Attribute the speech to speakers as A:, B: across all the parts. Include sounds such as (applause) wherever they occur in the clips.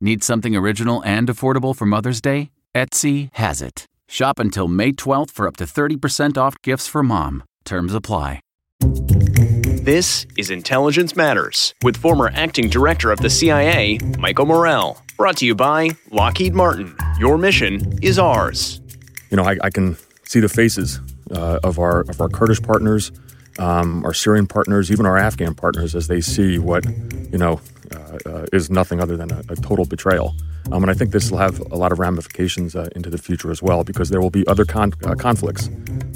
A: Need something original and affordable for Mother's Day? Etsy has it. Shop until May 12th for up to 30% off gifts for mom. Terms apply.
B: This is Intelligence Matters with former acting director of the CIA, Michael Morell. Brought to you by Lockheed Martin. Your mission is ours.
C: You know, I, I can see the faces uh, of our of our Kurdish partners, um, our Syrian partners, even our Afghan partners, as they see what you know is nothing other than a, a total betrayal. Um, and I think this will have a lot of ramifications uh, into the future as well, because there will be other con- uh, conflicts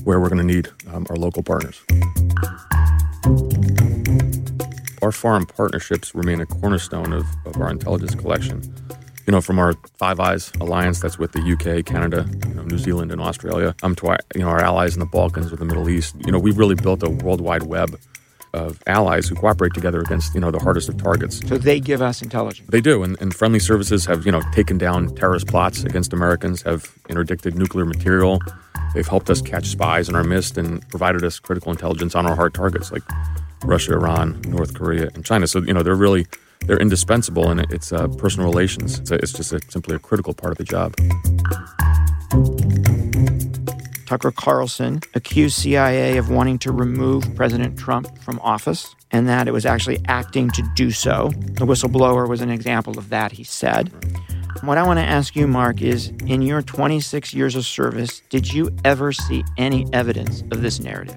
C: where we're going to need um, our local partners. Our foreign partnerships remain a cornerstone of, of our intelligence collection. You know, from our Five Eyes alliance that's with the UK, Canada, you know, New Zealand, and Australia, um, to our, you know, our allies in the Balkans or the Middle East. You know, we've really built a worldwide web of allies who cooperate together against you know the hardest of targets.
D: So they give us intelligence.
C: They do, and, and friendly services have you know taken down terrorist plots against Americans, have interdicted nuclear material. They've helped us catch spies in our midst and provided us critical intelligence on our hard targets like Russia, Iran, North Korea, and China. So you know they're really they're indispensable, and it's uh, personal relations. It's, a, it's just a, simply a critical part of the job.
D: Tucker Carlson accused CIA of wanting to remove President Trump from office and that it was actually acting to do so. The whistleblower was an example of that, he said. What I want to ask you, Mark, is in your 26 years of service, did you ever see any evidence of this narrative?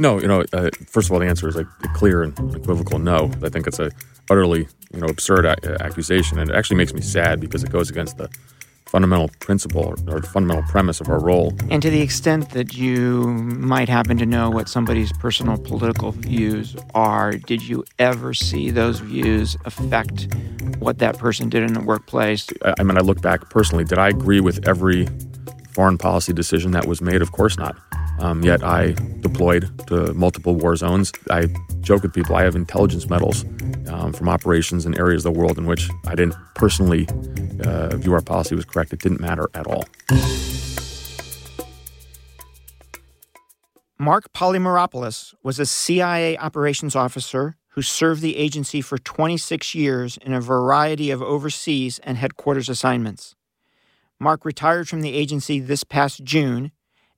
C: No, you know, uh, first of all, the answer is like a clear and equivocal no. I think it's a utterly, you know, absurd a- accusation, and it actually makes me sad because it goes against the fundamental principle or fundamental premise of our role.
D: And to the extent that you might happen to know what somebody's personal political views are, did you ever see those views affect what that person did in the workplace?
C: I, I mean, I look back personally, did I agree with every foreign policy decision that was made? Of course not. Um, yet I deployed to multiple war zones. I joke with people I have intelligence medals um, from operations in areas of the world in which I didn't personally uh, view our policy was correct. It didn't matter at all.
D: Mark Polymeropoulos was a CIA operations officer who served the agency for 26 years in a variety of overseas and headquarters assignments. Mark retired from the agency this past June,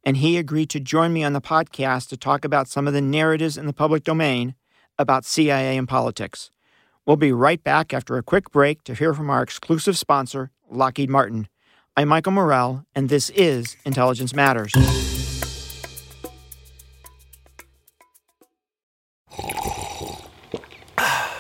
D: and he agreed to join me on the podcast to talk about some of the narratives in the public domain about CIA and politics. We'll be right back after a quick break to hear from our exclusive sponsor, Lockheed Martin. I'm Michael Morell, and this is Intelligence Matters.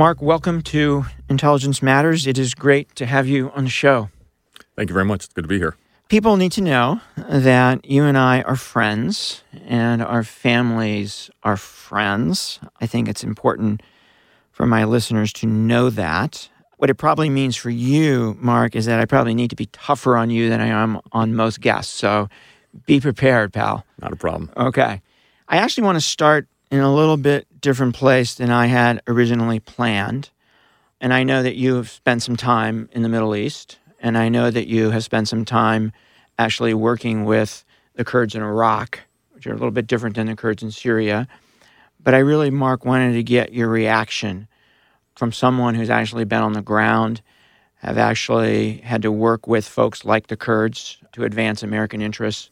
D: Mark, welcome to Intelligence Matters. It is great to have you on the show.
C: Thank you very much. It's good to be here.
D: People need to know that you and I are friends and our families are friends. I think it's important for my listeners to know that. What it probably means for you, Mark, is that I probably need to be tougher on you than I am on most guests. So be prepared, pal.
C: Not a problem.
D: Okay. I actually want to start in a little bit different place than I had originally planned. And I know that you have spent some time in the Middle East, and I know that you have spent some time actually working with the Kurds in Iraq, which are a little bit different than the Kurds in Syria. But I really, Mark, wanted to get your reaction from someone who's actually been on the ground, have actually had to work with folks like the Kurds to advance American interests.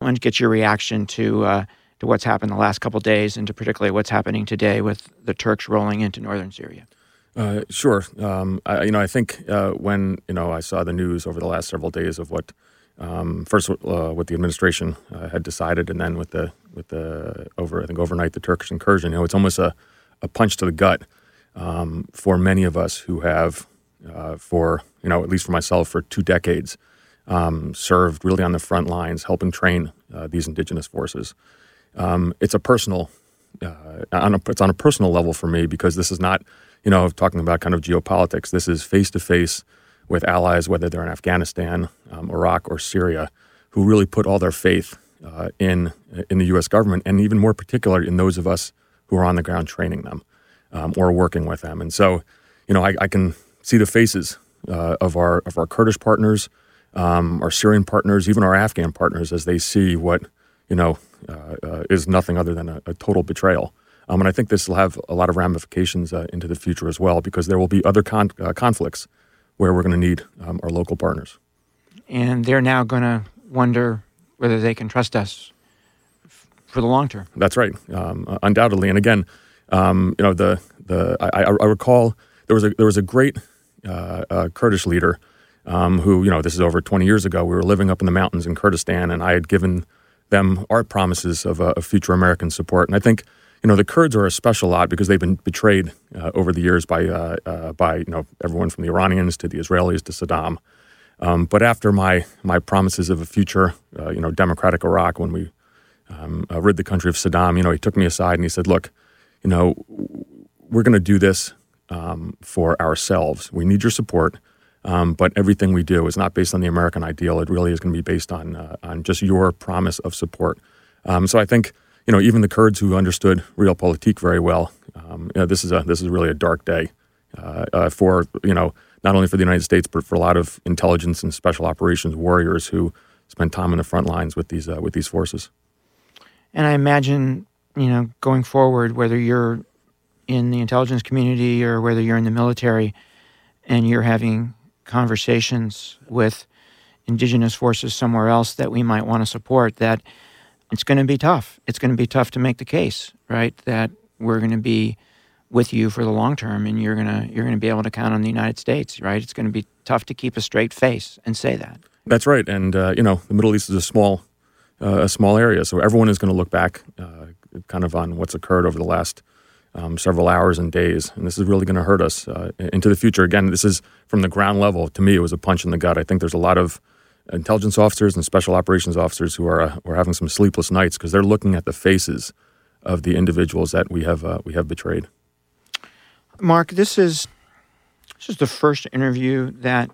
D: I want to get your reaction to uh, to what's happened the last couple days, and to particularly what's happening today with the Turks rolling into northern Syria.
C: Uh, sure. Um, I, you know, I think uh, when you know I saw the news over the last several days of what um, first uh, what the administration uh, had decided, and then with the with the over I think overnight the Turkish incursion. You know, it's almost a, a punch to the gut um, for many of us who have, uh, for you know, at least for myself, for two decades, um, served really on the front lines, helping train uh, these indigenous forces. Um, it's a personal, uh, on a, it's on a personal level for me because this is not, you know, talking about kind of geopolitics. This is face to face with allies, whether they're in Afghanistan, um, Iraq, or Syria, who really put all their faith uh, in in the U.S. government, and even more particular in those of us who are on the ground training them um, or working with them. And so, you know, I, I can see the faces uh, of our of our Kurdish partners, um, our Syrian partners, even our Afghan partners, as they see what you know uh, uh, is nothing other than a, a total betrayal. Um, and I think this will have a lot of ramifications uh, into the future as well, because there will be other con- uh, conflicts where we're going to need um, our local partners.
D: And they're now going to wonder whether they can trust us f- for the long term.
C: That's right, um, undoubtedly. And again, um, you know, the the I, I, recall there was a there was a great uh, uh, Kurdish leader um, who you know this is over 20 years ago. We were living up in the mountains in Kurdistan, and I had given them our promises of, uh, of future American support. And I think you know the Kurds are a special lot because they've been betrayed uh, over the years by uh, uh, by you know everyone from the Iranians to the Israelis to Saddam. Um, but after my my promises of a future, you know, democratic Iraq, when we um, rid the country of Saddam, you know, he took me aside and he said, "Look, you know, we're going to do this um, for ourselves. We need your support, um, but everything we do is not based on the American ideal. It really is going to be based on uh, on just your promise of support. Um, so I think you know even the Kurds who understood realpolitik very well. Um, you know, this is a this is really a dark day uh, uh, for you know not only for the United States but for a lot of intelligence and special operations warriors who spend time on the front lines with these uh, with these forces.
D: And I imagine you know, going forward, whether you're in the intelligence community or whether you're in the military and you're having conversations with indigenous forces somewhere else that we might want to support, that it's going to be tough. It's going to be tough to make the case, right? That we're going to be with you for the long term and you're going to you're going to be able to count on the United States, right? It's going to be tough to keep a straight face and say that.
C: That's right. And uh, you know, the Middle East is a small uh, a small area, so everyone is going to look back uh, kind of on what's occurred over the last um, several hours and days. And this is really going to hurt us uh, into the future. Again, this is from the ground level. To me, it was a punch in the gut. I think there's a lot of intelligence officers and special operations officers who are, uh, who are having some sleepless nights because they're looking at the faces of the individuals that we have, uh, we have betrayed.
D: Mark, this is, this is the first interview that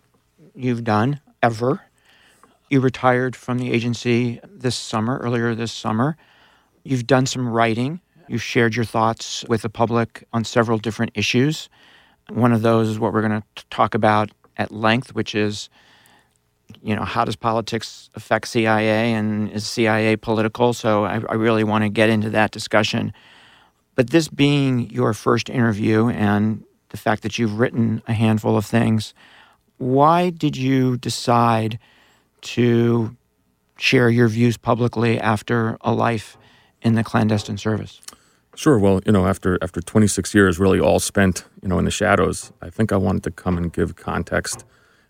D: you've done ever. You retired from the agency this summer, earlier this summer. You've done some writing. You've shared your thoughts with the public on several different issues. One of those is what we're going to talk about at length, which is, you know, how does politics affect CIA and is CIA political? So I, I really want to get into that discussion. But this being your first interview and the fact that you've written a handful of things, why did you decide to share your views publicly after a life in the clandestine service?
C: Sure. Well, you know, after after 26 years, really all spent, you know, in the shadows, I think I wanted to come and give context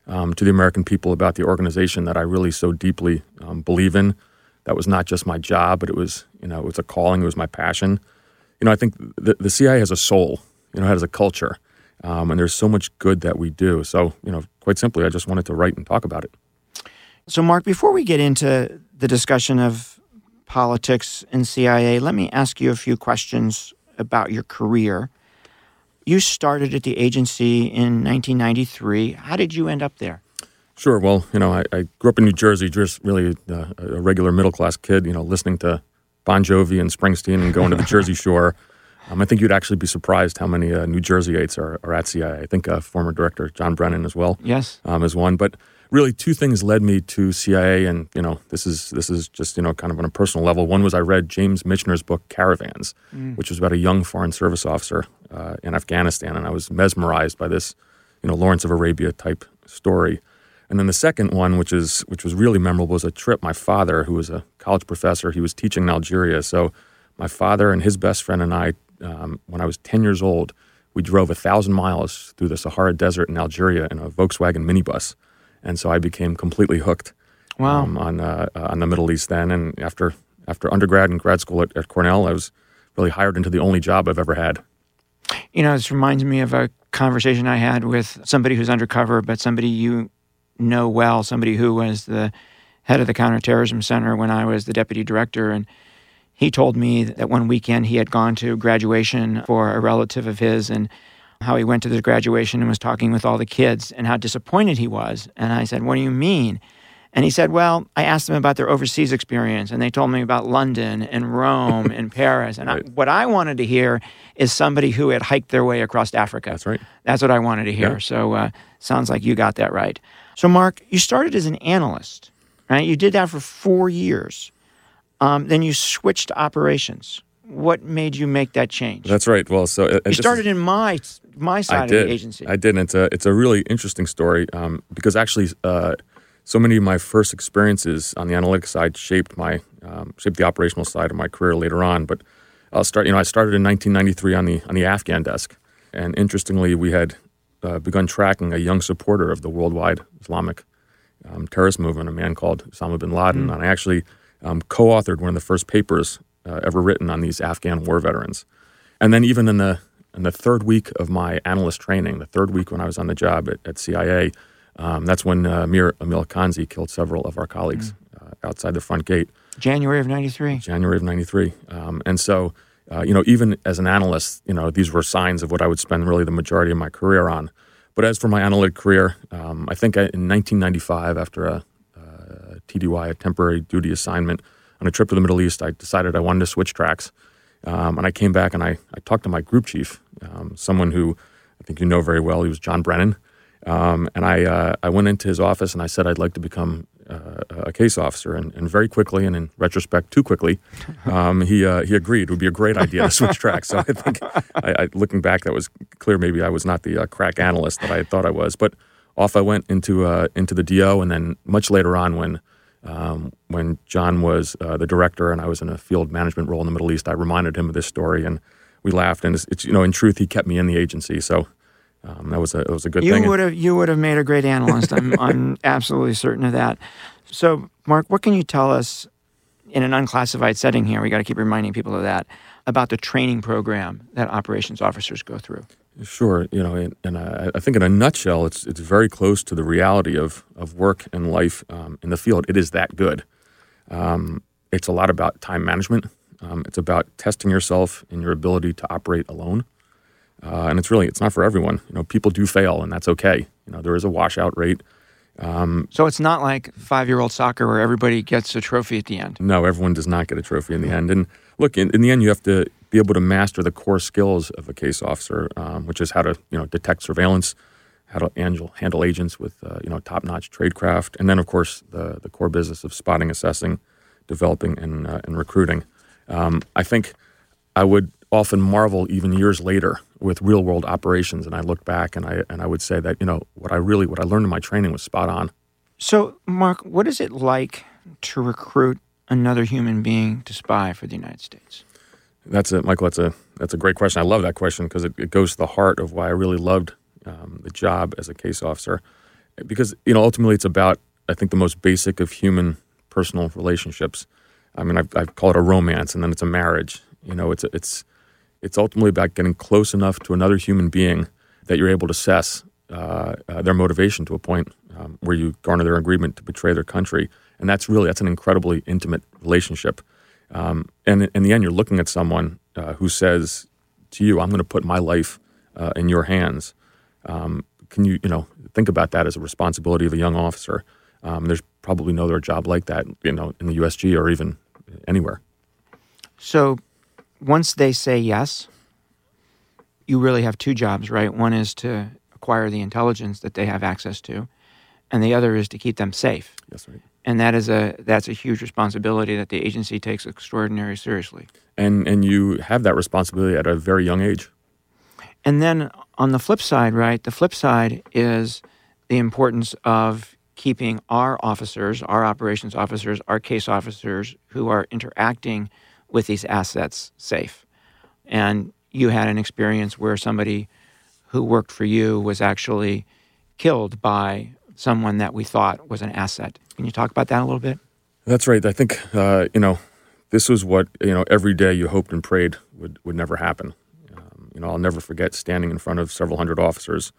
C: um, to the American people about the organization that I really so deeply um, believe in. That was not just my job, but it was, you know, it was a calling. It was my passion. You know, I think the, the CIA has a soul. You know, it has a culture, um, and there's so much good that we do. So, you know, quite simply, I just wanted to write and talk about it.
D: So, Mark, before we get into the discussion of politics and CIA, let me ask you a few questions about your career. you started at the agency in 1993. How did you end up there?
C: Sure. Well, you know, I, I grew up in New Jersey, just really uh, a regular middle class kid, you know, listening to Bon Jovi and Springsteen and going to the (laughs) Jersey Shore. Um, I think you'd actually be surprised how many uh, New Jerseyites are, are at CIA. I think uh, former director John Brennan as well.
D: Yes.
C: Um, is one. But really, two things led me to CIA, and you know, this is this is just you know kind of on a personal level. One was I read James Michener's book Caravans, mm. which was about a young foreign service officer uh, in Afghanistan, and I was mesmerized by this, you know, Lawrence of Arabia type story. And then the second one, which is which was really memorable, was a trip. My father, who was a college professor, he was teaching in Algeria. So my father and his best friend and I, um, when I was ten years old, we drove a thousand miles through the Sahara Desert in Algeria in a Volkswagen minibus, and so I became completely hooked.
D: Wow.
C: Um, on uh, uh, on the Middle East then, and after after undergrad and grad school at, at Cornell, I was really hired into the only job I've ever had.
D: You know, this reminds me of a conversation I had with somebody who's undercover, but somebody you know well, somebody who was the head of the counterterrorism center when I was the deputy director. And he told me that one weekend he had gone to graduation for a relative of his and how he went to the graduation and was talking with all the kids and how disappointed he was. And I said, What do you mean? And he said, Well, I asked them about their overseas experience, and they told me about London and Rome and (laughs) Paris. And right. I, what I wanted to hear is somebody who had hiked their way across Africa.
C: That's right.
D: That's what I wanted to hear. Yeah. So, uh, sounds like you got that right. So, Mark, you started as an analyst, right? You did that for four years. Um, then you switched to operations. What made you make that change?
C: That's right. Well, so
D: uh, you started is, in my my side of the agency.
C: I did. And it's a it's a really interesting story um, because actually, uh, so many of my first experiences on the analytics side shaped my um, shaped the operational side of my career later on. But I'll start. You know, I started in 1993 on the on the Afghan desk, and interestingly, we had uh, begun tracking a young supporter of the worldwide Islamic um, terrorist movement, a man called Osama bin Laden. Mm. And I actually um, co authored one of the first papers uh, ever written on these Afghan war veterans. And then, even in the, in the third week of my analyst training, the third week when I was on the job at, at CIA, um, that's when uh, Mir Aimal Kansi killed several of our colleagues mm. uh, outside the front gate.
D: January of 93.
C: January of 93. Um, and so uh, you know, even as an analyst, you know, these were signs of what I would spend really the majority of my career on. But as for my analytic career, um, I think I, in 1995, after a, a TDY, a temporary duty assignment on a trip to the Middle East, I decided I wanted to switch tracks. Um, and I came back and I, I talked to my group chief, um, someone who I think you know very well. He was John Brennan. Um, and I, uh, I went into his office and I said I'd like to become uh, a case officer, and, and, very quickly, and in retrospect, too quickly, (laughs) um, he uh, he agreed it would be a great idea to switch tracks. So I think, I, I, looking back, that was clear. Maybe I was not the uh, crack analyst that I thought I was, but off I went into uh, into the DO, and then much later on, when um, when John was uh, the director and I was in a field management role in the Middle East, I reminded him of this story, and we laughed. And it's, it's you know, in truth, he kept me in the agency, so. Um, that was a that was a good thing.
D: you
C: thing.
D: would have you would have made a great analyst. I'm (laughs) I'm absolutely certain of that. So, Mark, what can you tell us in an unclassified setting here? We got to keep reminding people of that about the training program that operations officers go through.
C: Sure, you know, and, and I, I, think in a nutshell, it's it's very close to the reality of of work and life um, in the field. It is that good. Um, it's a lot about time management. Um, it's about testing yourself and your ability to operate alone. Uh, and it's really it's not for everyone. You know, people do fail, and that's okay. You know, there is a washout rate.
D: Um, so it's not like five-year-old soccer where everybody gets a trophy at the end.
C: No, everyone does not get a trophy in the end. And look, in, in the end, you have to be able to master the core skills of a case officer, um, which is how to you know detect surveillance, how to handle, handle agents with uh, you know top-notch tradecraft, and then of course the the core business of spotting, assessing, developing, and uh, and recruiting. Um, I think I would often marvel even years later with real world operations and I look back and I and I would say that you know what I really what I learned in my training was spot on.
D: So Mark, what is it like to recruit another human being to spy for the United States?
C: That's a Michael. That's a that's a great question. I love that question because it, it, goes to the heart of why I really loved um, the job as a case officer, because you know ultimately it's about I think the most basic of human personal relationships. I mean, I, I call it a romance, and then it's a marriage. You know, it's it's it's ultimately about getting close enough to another human being that you're able to assess uh, uh, their motivation to a point um, where you garner their agreement to betray their country. And that's really that's an incredibly intimate relationship. Um, and in the end, you're looking at someone uh, who says to you, "I'm going to put my life uh, in your hands. Um, can you, you know, think about that as a responsibility of a young officer? Um, there's probably no other job like that, you know, in the USG or even anywhere.
D: So once they say yes, you really have two jobs, right? One is to acquire the intelligence that they have access to, and the other is to keep them safe.
C: That's right.
D: And that is a that's a huge responsibility that the agency takes extraordinarily seriously.
C: And and you have that responsibility at a very young age.
D: And then on the flip side, right? The flip side is the importance of keeping our officers, our operations officers, our case officers who are interacting with these assets safe. And you had an experience where somebody who worked for you was actually killed by someone that we thought was an asset. Can you talk about that a little bit?
C: That's right. I think uh, you know this was what you know every day you hoped and prayed would would never happen. Um, you know, I'll never forget standing in front of several hundred officers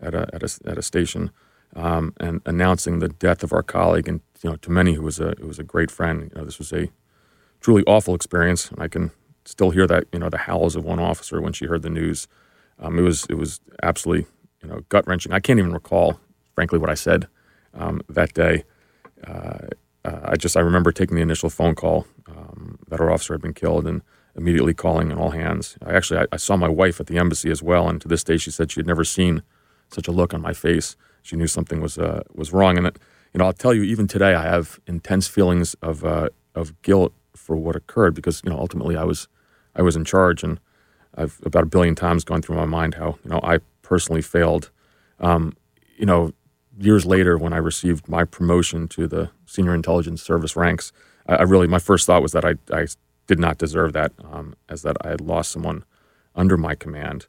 C: at a at a, at a station um, and announcing the death of our colleague, and you know, to many who was a it was a great friend. You know, this was a truly awful experience, and I can still hear that you know the howls of one officer when she heard the news. Um, it was it was absolutely you know gut wrenching. I can't even recall, frankly, what I said um, that day. Uh, uh, I just I remember taking the initial phone call um, that our officer had been killed and immediately calling in all hands. I actually I, I, saw my wife at the embassy as well, and to this day she said she had never seen such a look on my face. She knew something was uh, was wrong, and you know I'll tell you even today I have intense feelings of uh, of guilt for what occurred because you know ultimately I was I was in charge, and I've about a billion times gone through my mind how you know I personally failed. Um, you know, years later when I received my promotion to the senior intelligence service ranks, I, I really my first thought was that I, I did not deserve that, um, as that I had lost someone under my command.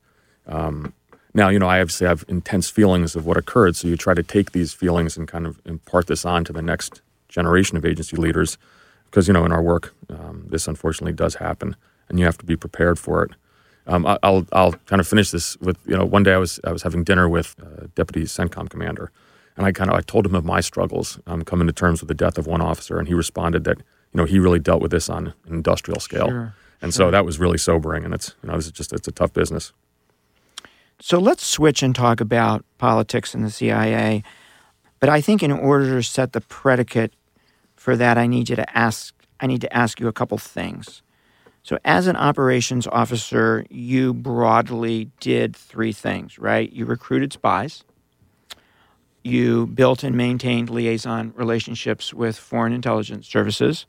C: Um, now, you know, I obviously have intense feelings of what occurred, so you try to take these feelings and kind of impart this on to the next generation of agency leaders, because you know, in our work, um, this unfortunately does happen and you have to be prepared for it. Um, I, will I'll kind of finish this with you know one day I was I was having dinner with uh, Deputy CENTCOM commander, and I kind of I told him of my struggles um, coming to terms with the death of one officer, and he responded that you know he really dealt with this on an industrial scale,
D: sure,
C: and
D: sure.
C: so that was really sobering, and it's you know this is just it's a tough business.
D: So let's switch and talk about politics in the CIA, but I think in order to set the predicate for that, I need you to ask I need to ask you a couple things. So, as an operations officer, you broadly did three things, right? You recruited spies, you built and maintained liaison relationships with foreign intelligence services,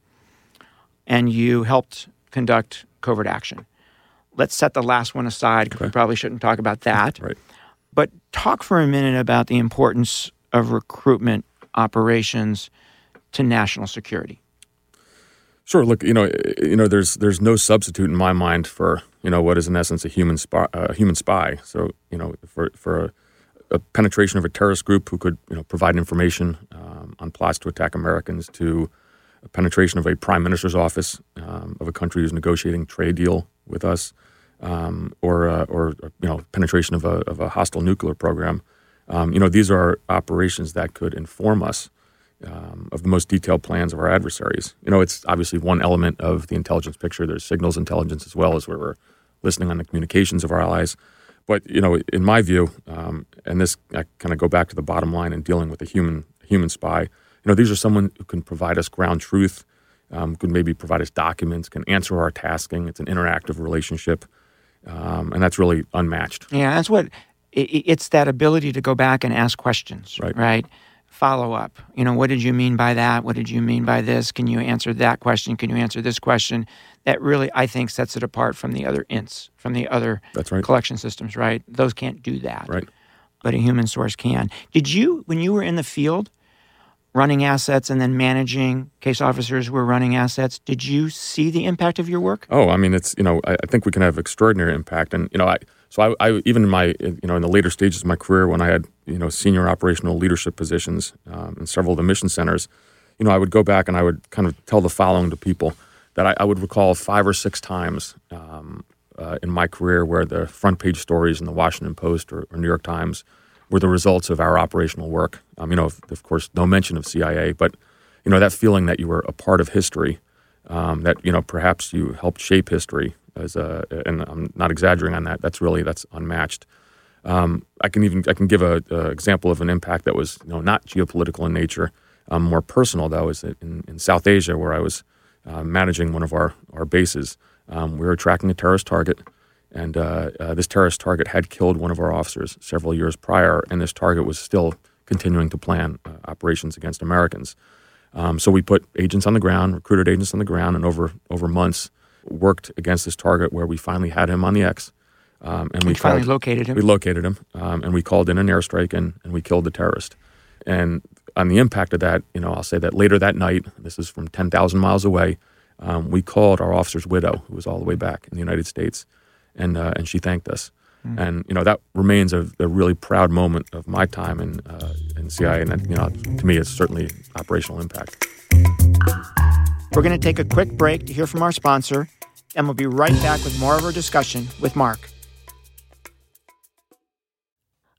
D: and you helped conduct covert action. Let's set the last one aside because okay. we probably shouldn't talk about that.
C: Right.
D: But talk for a minute about the importance of recruitment operations to national security.
C: Sure. Look, you know, you know, there's there's no substitute in my mind for you know what is in essence a human spy. A uh, human spy. So you know, for for a, a penetration of a terrorist group who could you know provide information um, on plots to attack Americans, to a penetration of a prime minister's office um, of a country who's negotiating trade deal with us, um, or uh, or you know penetration of a of a hostile nuclear program. Um, you know, these are operations that could inform us um, of the most detailed plans of our adversaries. You know, it's obviously one element of the intelligence picture. There's signals intelligence as well as where we're listening on the communications of our allies. But you know, in my view, um, and this I kind of go back to the bottom line in dealing with a human human spy. You know, these are someone who can provide us ground truth, um, could maybe provide us documents, can answer our tasking. It's an interactive relationship, um, and that's really unmatched.
D: Yeah, that's what it's that ability to go back and ask questions,
C: right?
D: Right follow up. You know, what did you mean by that? What did you mean by this? Can you answer that question? Can you answer this question? That really, I think, sets it apart from the other ints, from the other
C: That's right.
D: collection systems, right? Those can't do that.
C: Right.
D: But a human source can. Did you, when you were in the field, running assets and then managing case officers who were running assets, did you see the impact of your work?
C: Oh, I mean, it's, you know, I, I think we can have extraordinary impact. And, you know, I, so I, I, even in my you know in the later stages of my career when I had you know senior operational leadership positions um, in several of the mission centers, you know I would go back and I would kind of tell the following to people that I, I would recall five or six times um, uh, in my career where the front page stories in the Washington Post or, or New York Times were the results of our operational work. Um, you know, of, of, course, no mention of CIA, but you know that feeling that you were a part of history, um, that you know perhaps you helped shape history as a, and I'm not exaggerating on that. That's really that's unmatched. Um, I can even I can give a, a, example of an impact that was you know not geopolitical in nature, um, more personal though. Is in, in South Asia where I was uh, managing one of our our bases. Um, we were tracking a terrorist target, and uh, uh, this terrorist target had killed one of our officers several years prior, and this target was still continuing to plan uh, operations against Americans. Um, so we put agents on the ground, recruited agents on the ground, and over over months worked against this target where we finally had him on the X.
D: Um, and we finally located him.
C: We located him, um, and we called in an airstrike and, and we killed the terrorist. And on the impact of that, you know, I'll say that later that night, this is from 10,000 miles away, um, we called our officer's widow, who was all the way back in the United States, and uh, and she thanked us. Mm. And you know that remains a, a, really proud moment of my time in uh, in CIA, and that, you know to me it's certainly operational impact.
D: We're going to take a quick break to hear from our sponsor, and we'll be right back with more of our discussion with Mark.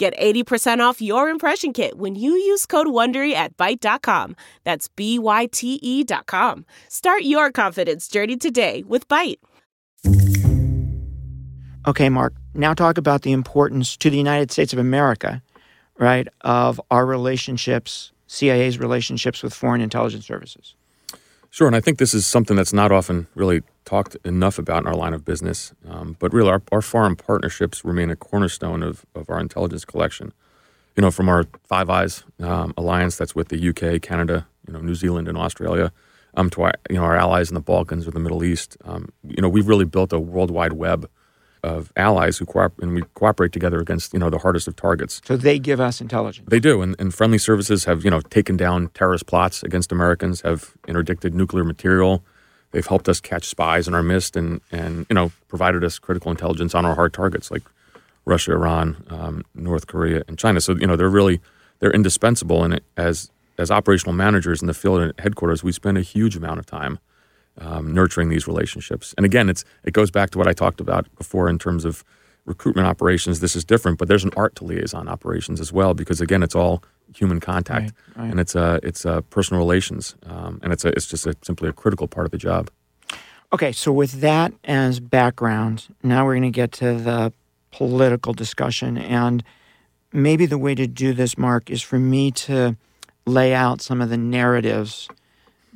E: Get 80% off your impression kit when you use code WONDERY at Byte.com. That's B-Y-T-E dot com. Start your confidence journey today with Byte.
D: Okay, Mark, now talk about the importance to the United States of America, right, of our relationships, CIA's relationships with foreign intelligence services.
C: Sure, and I think this is something that's not often really talked enough about in our line of business. Um, but really, our, our foreign partnerships remain a cornerstone of, of our intelligence collection. You know, from our Five Eyes um, alliance that's with the UK, Canada, you know, New Zealand, and Australia, um, to our, you know our allies in the Balkans or the Middle East. Um, you know, we've really built a worldwide web of allies who cooperate and we cooperate together against you know the hardest of targets.
D: So they give us intelligence.
C: They do, and, and friendly services have you know taken down terrorist plots against Americans, have interdicted nuclear material. They've helped us catch spies in our midst, and and you know provided us critical intelligence on our hard targets like Russia, Iran, um, North Korea, and China. So you know they're really they're indispensable, and as as operational managers in the field and headquarters, we spend a huge amount of time um, nurturing these relationships. And again, it's it goes back to what I talked about before in terms of recruitment operations. This is different, but there's an art to liaison operations as well because again, it's all human contact right, right. and it's a it's a personal relations, um, and it's a it's just a, simply a critical part of the job.
D: Okay, so with that as background, now we're going to get to the political discussion, and maybe the way to do this, Mark, is for me to lay out some of the narratives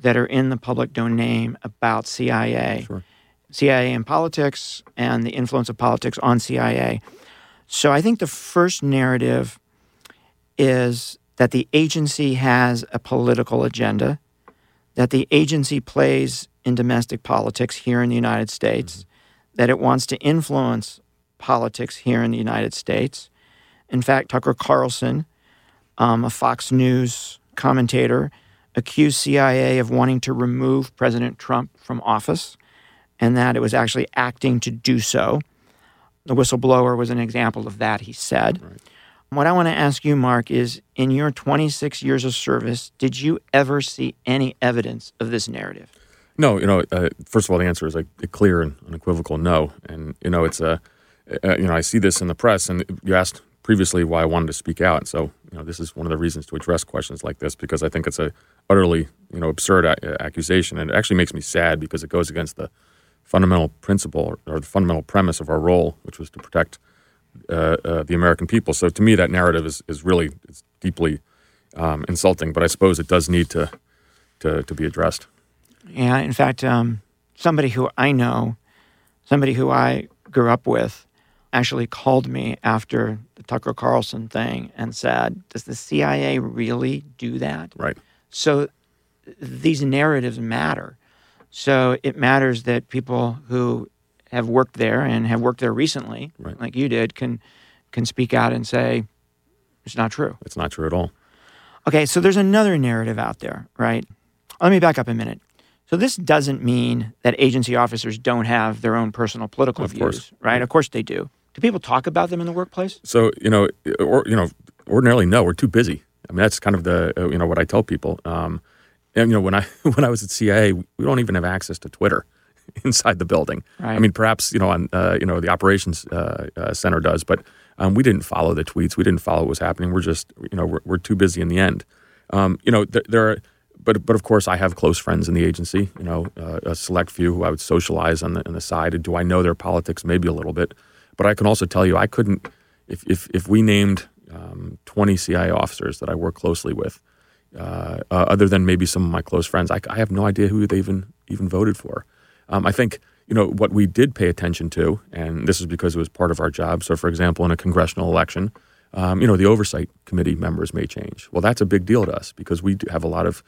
D: that are in the public domain about CIA, sure. CIA and politics, and the influence of politics on CIA. So I think the first narrative is that the agency has a political agenda, that the agency plays in domestic politics here in the United States, mm-hmm. that it wants to influence politics here in the United States. In fact, Tucker Carlson, um, a Fox News commentator, accused CIA of wanting to remove President Trump from office and that it was actually acting to do so. The whistleblower was an example of that, he said. Right. What I want to ask you, Mark, is in your 26 years of service, did you ever see any evidence of this narrative?
C: No, you know, uh, first of all, the answer is a, a, clear and unequivocal no. And, you know, it's a, uh, you know, I see this in the press, and you asked previously why I wanted to speak out. So, you know, this is one of the reasons to address questions like this because I think it's a utterly, you know, absurd a- accusation, and it actually makes me sad because it goes against the fundamental principle or the fundamental premise of our role, which was to protect uh, uh, the American people. So, to me, that narrative is is really it's deeply um, insulting. But I suppose it does need to to, to be addressed.
D: Yeah, in fact, um, somebody who I know, somebody who I grew up with actually called me after the Tucker Carlson thing and said, Does the CIA really do that?
C: Right.
D: So these narratives matter. So it matters that people who have worked there and have worked there recently, right. like you did, can can speak out and say it's not true.
C: It's not true at all.
D: Okay, so there's another narrative out there, right? Let me back up a minute. So this doesn't mean that agency officers don't have their own personal political
C: of
D: views,
C: course.
D: right? Of course they do. Do people talk about them in the workplace?
C: So you know, or you know, ordinarily no. We're too busy. I mean, that's kind of the uh, you know what I tell people. Um, and you know, when I (laughs) when I was at CIA, we don't even have access to Twitter (laughs) inside the building.
D: Right.
C: I mean, perhaps you know on uh, you know the operations uh, uh, center does, but um, we didn't follow the tweets. We didn't follow what was happening. We're just you know we're, we're too busy in the end. Um, you know, th- there are. But, but of course, I have close friends in the agency. You know, uh, a select few who I would socialize on the on the side. Do I know their politics? Maybe a little bit, but I can also tell you I couldn't. If if if we named um, 20 CIA officers that I work closely with, uh, uh, other than maybe some of my close friends, I, I have no idea who they even even voted for. Um, I think you know what we did pay attention to, and this is because it was part of our job. So, for example, in a congressional election, um, you know the oversight committee members may change. Well, that's a big deal to us because we have a lot of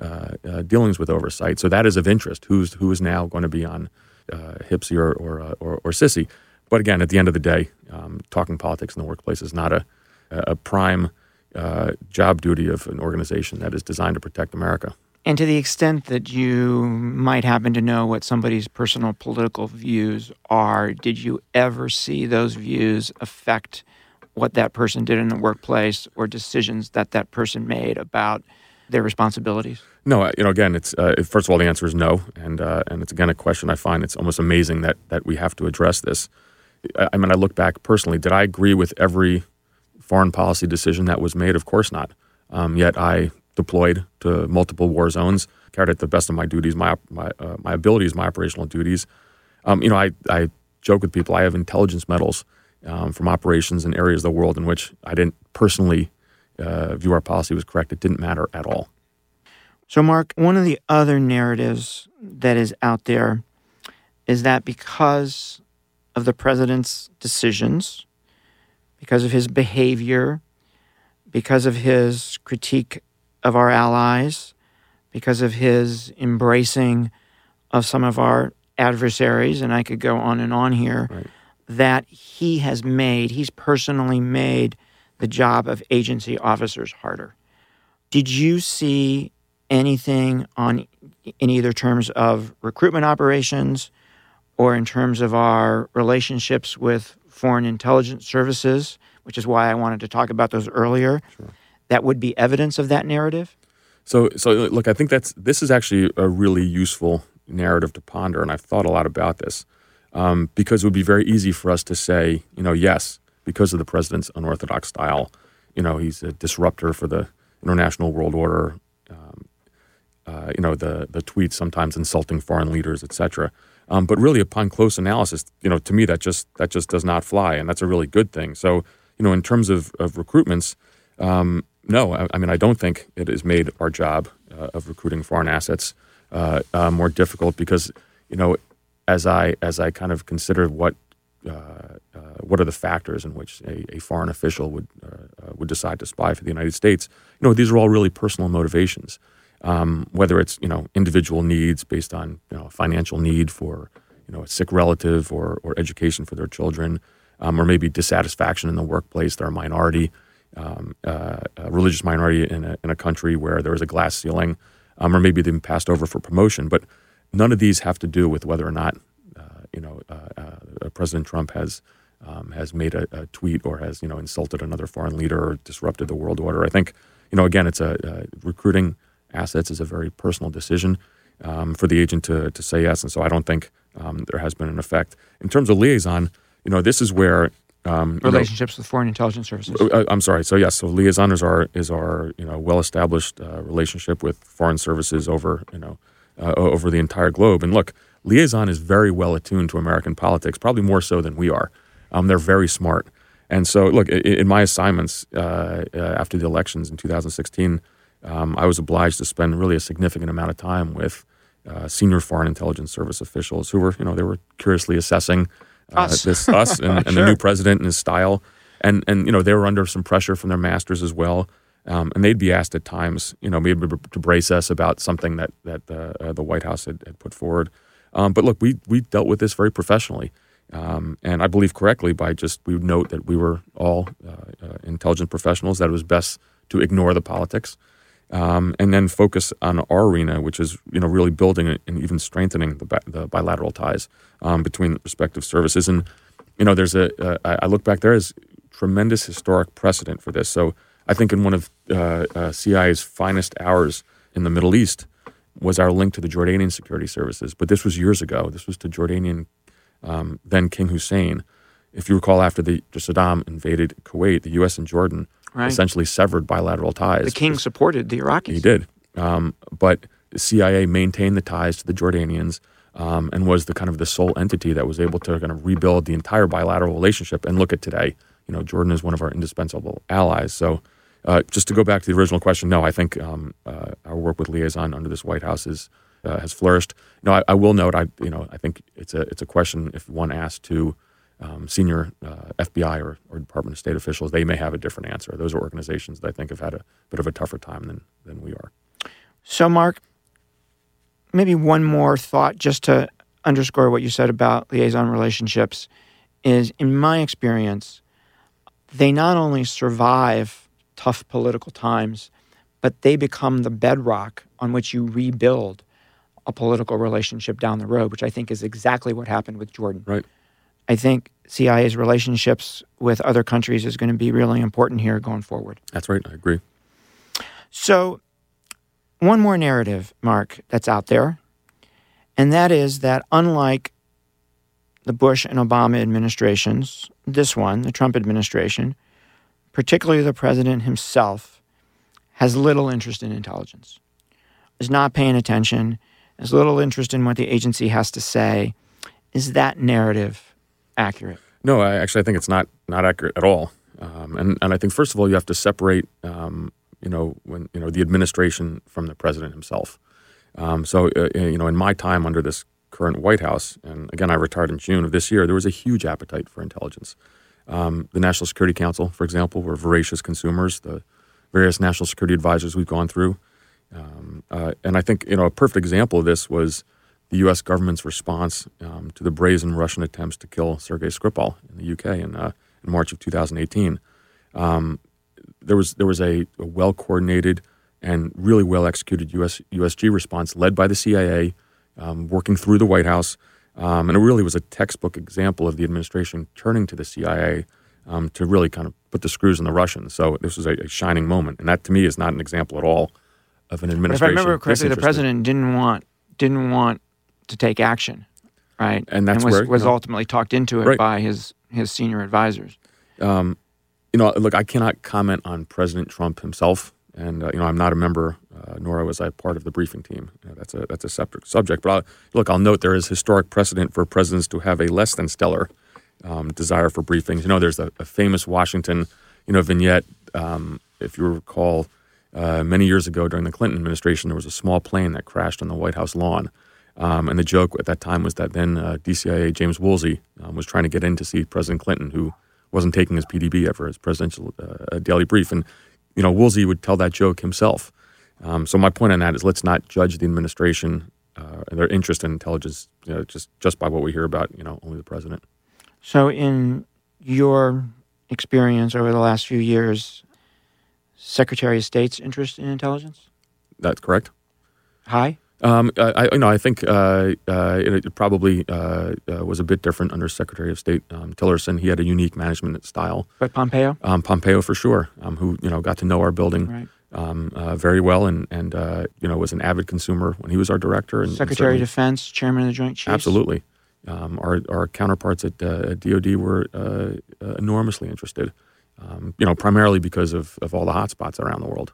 C: uh, uh, dealings with oversight. So that is of interest. Who's who is now going to be on uh, HPSCI or or, uh, or or SSCI? But again, at the end of the day, um, talking politics in the workplace is not a a prime uh, job duty of an organization that is designed to protect America.
D: And to the extent that you might happen to know what somebody's personal political views are, did you ever see those views affect what that person did in the workplace or decisions that that person made about their responsibilities?
C: No, uh, you know, again, it's uh, first of all the answer is no, and uh, and it's again a question I find it's almost amazing that that we have to address this. I, mean, I look back personally. Did I agree with every foreign policy decision that was made? Of course not. Um, yet I deployed to multiple war zones, carried out the best of my duties, my my uh, my abilities, my operational duties. Um, you know, I I joke with people. I have intelligence medals um, from operations in areas of the world in which I didn't personally uh, view our policy was correct. It didn't matter at all.
D: So, Mark, one of the other narratives that is out there is that because of the president's decisions, because of his behavior, because of his critique of our allies, because of his embracing of some of our adversaries, and I could go on and on here,
C: Right.
D: that he has made, he's personally made the job of agency officers harder. Did you see anything on in either terms of recruitment operations or in terms of our relationships with foreign intelligence services, which is why I wanted to talk about those earlier, that would be evidence of that narrative?
C: So, so look, I think that's this is actually a really useful narrative to ponder, and I've thought a lot about this um, because it would be very easy for us to say, you know, yes, because of the president's unorthodox style, you know, he's a disruptor for the international world order. Um, uh, you know, the the tweets sometimes insulting foreign leaders, etc. Um, but really, upon close analysis, you know, to me that just that just does not fly, and that's a really good thing. So, you know, in terms of of recruitments, um, no, I, I mean, I don't think it has made our job uh, of recruiting foreign assets uh, uh, more difficult because, you know, as I as I kind of consider what uh, uh, what are the factors in which a, a foreign official would uh, would decide to spy for the United States, you know, these are all really personal motivations. Um, whether it's you know individual needs based on you know financial need for you know a sick relative or or education for their children, um, or maybe dissatisfaction in the workplace. They're a minority um, uh, a religious minority in a, in a country where there is a glass ceiling, um, or maybe they've been passed over for promotion. But none of these have to do with whether or not uh, you know uh, uh, President Trump has um, has made a, a, tweet or has you know insulted another foreign leader or disrupted the world order. I think you know again, it's a recruiting assets is a very personal decision um, for the agent to to say yes, and so I don't think um, there has been an effect in terms of liaison. You know, this is where um,
D: relationships know, with foreign intelligence services.
C: Uh, I'm sorry. So yes, so liaison is our is our you know well established uh, relationship with foreign services over you know uh, over the entire globe. And look, liaison is very well attuned to American politics, probably more so than we are. Um, they're very smart. And so, look, in, in my assignments uh, uh, after the elections in 2016, um, I was obliged to spend really a significant amount of time with uh, senior foreign intelligence service officials who were, you know, they were curiously assessing uh,
D: us.
C: this us (laughs) and, and
D: sure.
C: the new president and his style, and and you know they were under some pressure from their masters as well, um, and they'd be asked at times, you know, maybe to brace us about something that that the, uh, the White House had, had put forward. Um, but look, we we dealt with this very professionally, um, and I believe correctly by just we would note that we were all uh, uh, intelligent professionals. That it was best to ignore the politics. Um, and then focus on our arena, which is you know really building and even strengthening the, the bilateral ties um, between respective services. And you know, there's a uh, I look back there is tremendous historic precedent for this. So I think in one of uh, uh, CIA's finest hours in the Middle East was our link to the Jordanian security services. But this was years ago. This was to Jordanian um, then King Hussein. If you recall, after the Saddam invaded Kuwait, the U.S. and Jordan
D: Right.
C: essentially severed bilateral ties.
D: The king supported the Iraqis.
C: He did. Um, but the CIA maintained the ties to the Jordanians um, and was the kind of the sole entity that was able to kind of rebuild the entire bilateral relationship. And look at today, you know, Jordan is one of our indispensable allies. So, uh, just to go back to the original question, no, I think um, uh, our work with liaison under this White House is, uh, has flourished. No, I, I will note, I you know, I think it's a it's a question if one asked to um, senior uh, FBI or, or Department of State officials, they may have a different answer. Those are organizations that I think have had a bit of a tougher time than than we are.
D: So, Mark, maybe one more thought just to underscore what you said about liaison relationships is, in my experience, they not only survive tough political times, but they become the bedrock on which you rebuild a political relationship down the road, which I think is exactly what happened with Jordan.
C: Right.
D: I think CIA's relationships with other countries is going to be really important here going forward.
C: That's right. I agree.
D: So, one more narrative, Mark, that's out there, and that is that unlike the Bush and Obama administrations, this one, the Trump administration, particularly the president himself, has little interest in intelligence, is not paying attention, has little interest in what the agency has to say. Is that narrative accurate?
C: No, I actually I think it's not not accurate at all. Um, and and I think first of all you have to separate um, you know when you know the administration from the president himself. Um, so uh, you know in my time under this current White House, and again I retired in June of this year, there was a huge appetite for intelligence. Um, the National Security Council, for example, were voracious consumers. The various national security advisors we've gone through, um, uh, and I think you know a perfect example of this was the U.S. government's response um, to the brazen Russian attempts to kill Sergei Skripal in the U.K. in, uh, in March of 2018. Um, there was there was a, a well coordinated and really well executed US, USG response led by the CIA, um, working through the White House, um, and it really was a textbook example of the administration turning to the CIA um, to really kind of put the screws in the Russians. So this was a, a shining moment, and that to me is not an example at all of an administration.
D: But if I remember correctly, the president didn't want didn't want to take action, right?
C: And that's
D: was,
C: where,
D: was
C: know-
D: ultimately talked into it
C: Right.
D: by his his senior advisors.
C: Um, you know, look, I cannot comment on President Trump himself, and uh, you know, I'm not a member, uh, nor was I part of the briefing team. You know, that's a that's a separate subject. But I'll, look, I'll note there is historic precedent for presidents to have a less than stellar um, desire for briefings. You know, there's a, a famous Washington, you know, vignette. Um, if you recall, uh, many years ago during the Clinton administration, there was a small plane that crashed on the White House lawn. Um, and the joke at that time was that then uh, DCIA James Woolsey um, was trying to get in to see President Clinton, who wasn't taking his PDB ever, his presidential uh, daily brief. And, you know, Woolsey would tell that joke himself. Um, so my point on that is let's not judge the administration uh, and their interest in intelligence you know, just, just by what we hear about, you know, only the president.
D: So, in your experience over the last few years, Secretary of State's interest in intelligence
C: That's correct.
D: high.
C: Um, I, I- you know, I think uh, uh, it, it probably uh, uh, was a bit different under Secretary of State um, Tillerson. He had a unique management style.
D: But Pompeo,
C: Um, Pompeo, for sure, um, who you know got to know our building
D: right?
C: um, uh, very well, and and uh, you know was an avid consumer when he was our director. And, and
D: Secretary of Defense, Chairman of the Joint Chiefs.
C: absolutely. Um, our our counterparts at, uh, DoD were uh, uh, enormously interested. Um, you know, primarily because of, of all the hotspots around the world.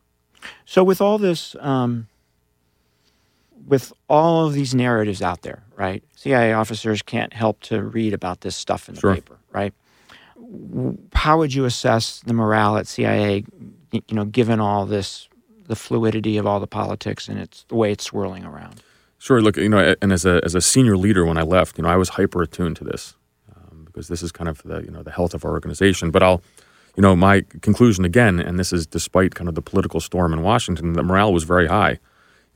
D: So, with all this, um, with all of these narratives out there, right? CIA officers can't help to read about this stuff in the
C: Sure.
D: paper, right? How would you assess the morale at CIA? You know, given all this, the fluidity of all the politics and it's the way it's swirling around.
C: Sure. Look, you know, and as a as a senior leader when I left, you know, I was hyper attuned to this um, because this is kind of the you know the health of our organization. But I'll, you know, my conclusion again, and this is despite kind of the political storm in Washington, the morale was very high.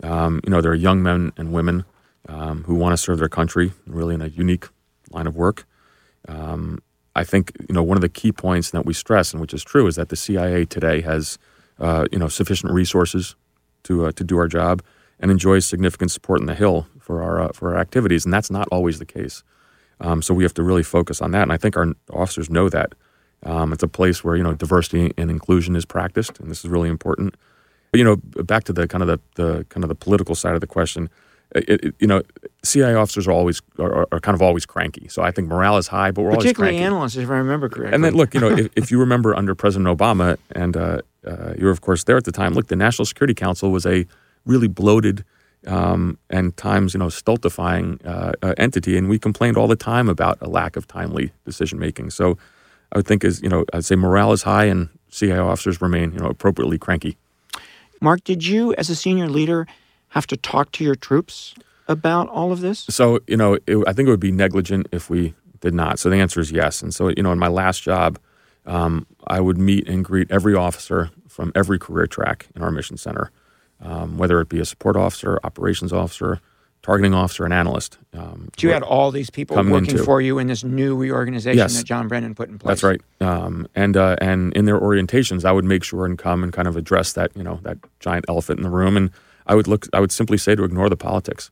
C: Um, you know, there are young men and women um, who want to serve their country, really in a unique line of work. Um, I think you know one of the key points that we stress, and which is true, is that the CIA today has uh, you know sufficient resources to uh, to do our job and enjoys significant support in the Hill for our uh, for our activities, and that's not always the case. Um, so we have to really focus on that, and I think our officers know that. Um, it's a place where you know diversity and inclusion is practiced, and this is really important. But, you know, back to the kind of the, the kind of the political side of the question. It, it, you know, CIA officers are always are, are, kind of always cranky. So I think morale is high, but we're
D: particularly
C: always
D: analysts, if I remember correctly.
C: And then look, you know, if, if you remember under President Obama, and uh, uh, you were of course there at the time. Look, the National Security Council was a really bloated um, and times you know stultifying uh, uh, entity, and we complained all the time about a lack of timely decision making. So I would think is you know I'd say morale is high, and CIA officers remain you know appropriately cranky.
D: Mark, did you, as a senior leader, have to talk to your troops about all of this?
C: So, you know, it, I think it would be negligent if we did not. So the answer is yes. And so, you know, in my last job, um, I would meet and greet every officer from every career track in our mission center, um, whether it be a support officer, operations officer, targeting officer, and analyst.
D: Um, so you had all these people working into, for you in this new reorganization
C: yes,
D: that John Brennan put in place.
C: That's right. Um, and uh, and in their orientations, I would make sure and come and kind of address that you know that giant elephant in the room, and I would look. I would simply say to ignore the politics,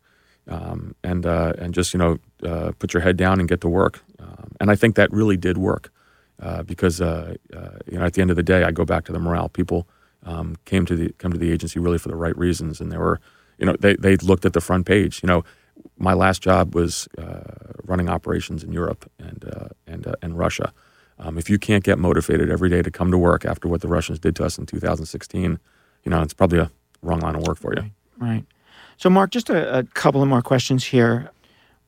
C: um, and uh, and just you know uh, put your head down and get to work. Um, and I think that really did work uh, because uh, uh, you know at the end of the day, I go back to the morale. People um, came to the come to the agency really for the right reasons, and there were you know, they, they looked at the front page. You know, my last job was uh, running operations in Europe and, uh, and, uh, and Russia. Um, if you can't get motivated every day to come to work after what the Russians did to us in 2016, you know, it's probably a wrong line of work for you.
D: Right. right. So, Mark, just a, a couple of more questions here.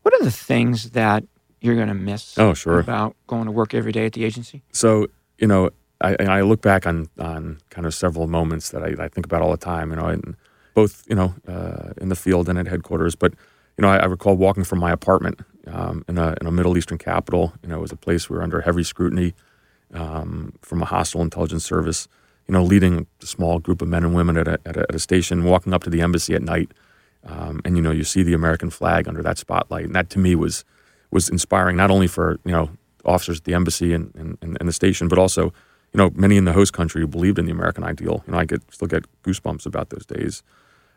D: What are the things that you're going to miss
C: oh, sure.
D: about going to work every day at the agency?
C: So, you know, I, I look back on, on kind of several moments that I, I think about all the time, you know, and both you know uh, in the field and at headquarters. But you know, I, I recall walking from my apartment um, in, a, in, a, Middle Eastern capital. You know, it was a place we were under heavy scrutiny um, from a hostile intelligence service. You know, leading a small group of men and women at a, at a, at a station, walking up to the embassy at night, um, and you know, you see the American flag under that spotlight, and that to me was was inspiring, not only for you know officers at the embassy and, and, and the station, but also you know many in the host country who believed in the American ideal. You know, I get still get goosebumps about those days.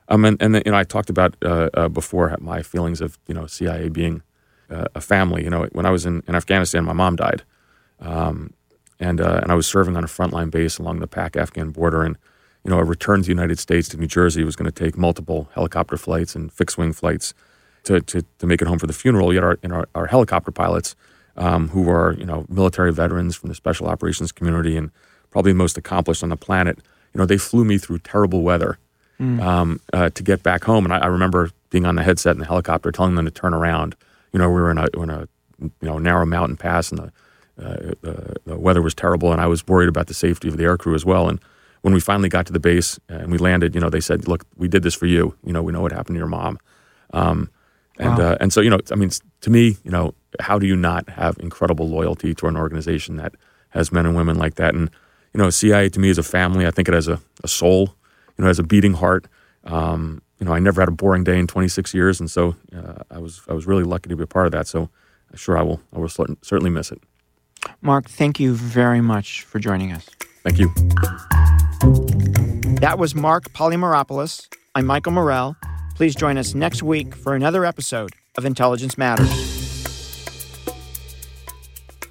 C: Um, and, and you know, I talked about uh, uh, before my feelings of you know CIA being uh, a family. You know, when I was in, in Afghanistan, my mom died, um, and uh, and I was serving on a frontline base along the Pak-Afghan border, and you know, a return to the United States to New Jersey was going to take multiple helicopter flights and fixed-wing flights to, to, to make it home for the funeral. Yet our, our, our helicopter pilots, um, who are you know military veterans from the special operations community and probably the most accomplished on the planet, you know, they flew me through terrible weather mm. um, uh, to get back home. And I, I, remember being on the headset in the helicopter, telling them to turn around. You know, we were in a, in a you know narrow mountain pass, and the, uh, the, the weather was terrible, and I was worried about the safety of the aircrew as well. And when we finally got to the base and we landed, you know, they said, "Look, we did this for you. You know, we know what happened to your mom." Um, and wow. uh, and so you know, I mean, to me, you know, how do you not have incredible loyalty to an organization that has men and women like that? And you know, CIA to me is a family. I think it has a, a soul you know, it has a beating heart. Um, you know, I never had a boring day in 26 years, and so uh, I was I was really lucky to be a part of that. So, sure, I will I will certainly miss it.
D: Mark, thank you very much for joining us.
C: Thank you.
D: That was Mark Polymeropoulos. I'm Michael Morell. Please join us next week for another episode of Intelligence Matters.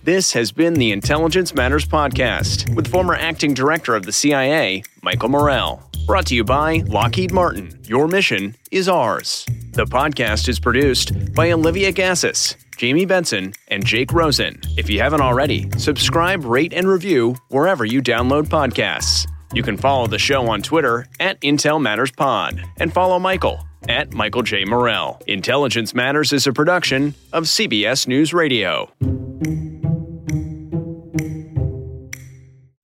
F: This has been the Intelligence Matters Podcast with former acting director of the CIA, Michael Morell. Brought to you by Lockheed Martin. Your mission is ours. The podcast is produced by Olivia Gazis, Jamie Benson, and Jake Rosen. If you haven't already, subscribe, rate, and review wherever you download podcasts. You can follow the show on Twitter at Intel Matters Pod and follow Michael at Michael J. Morell. Intelligence Matters is a production of CBS News Radio.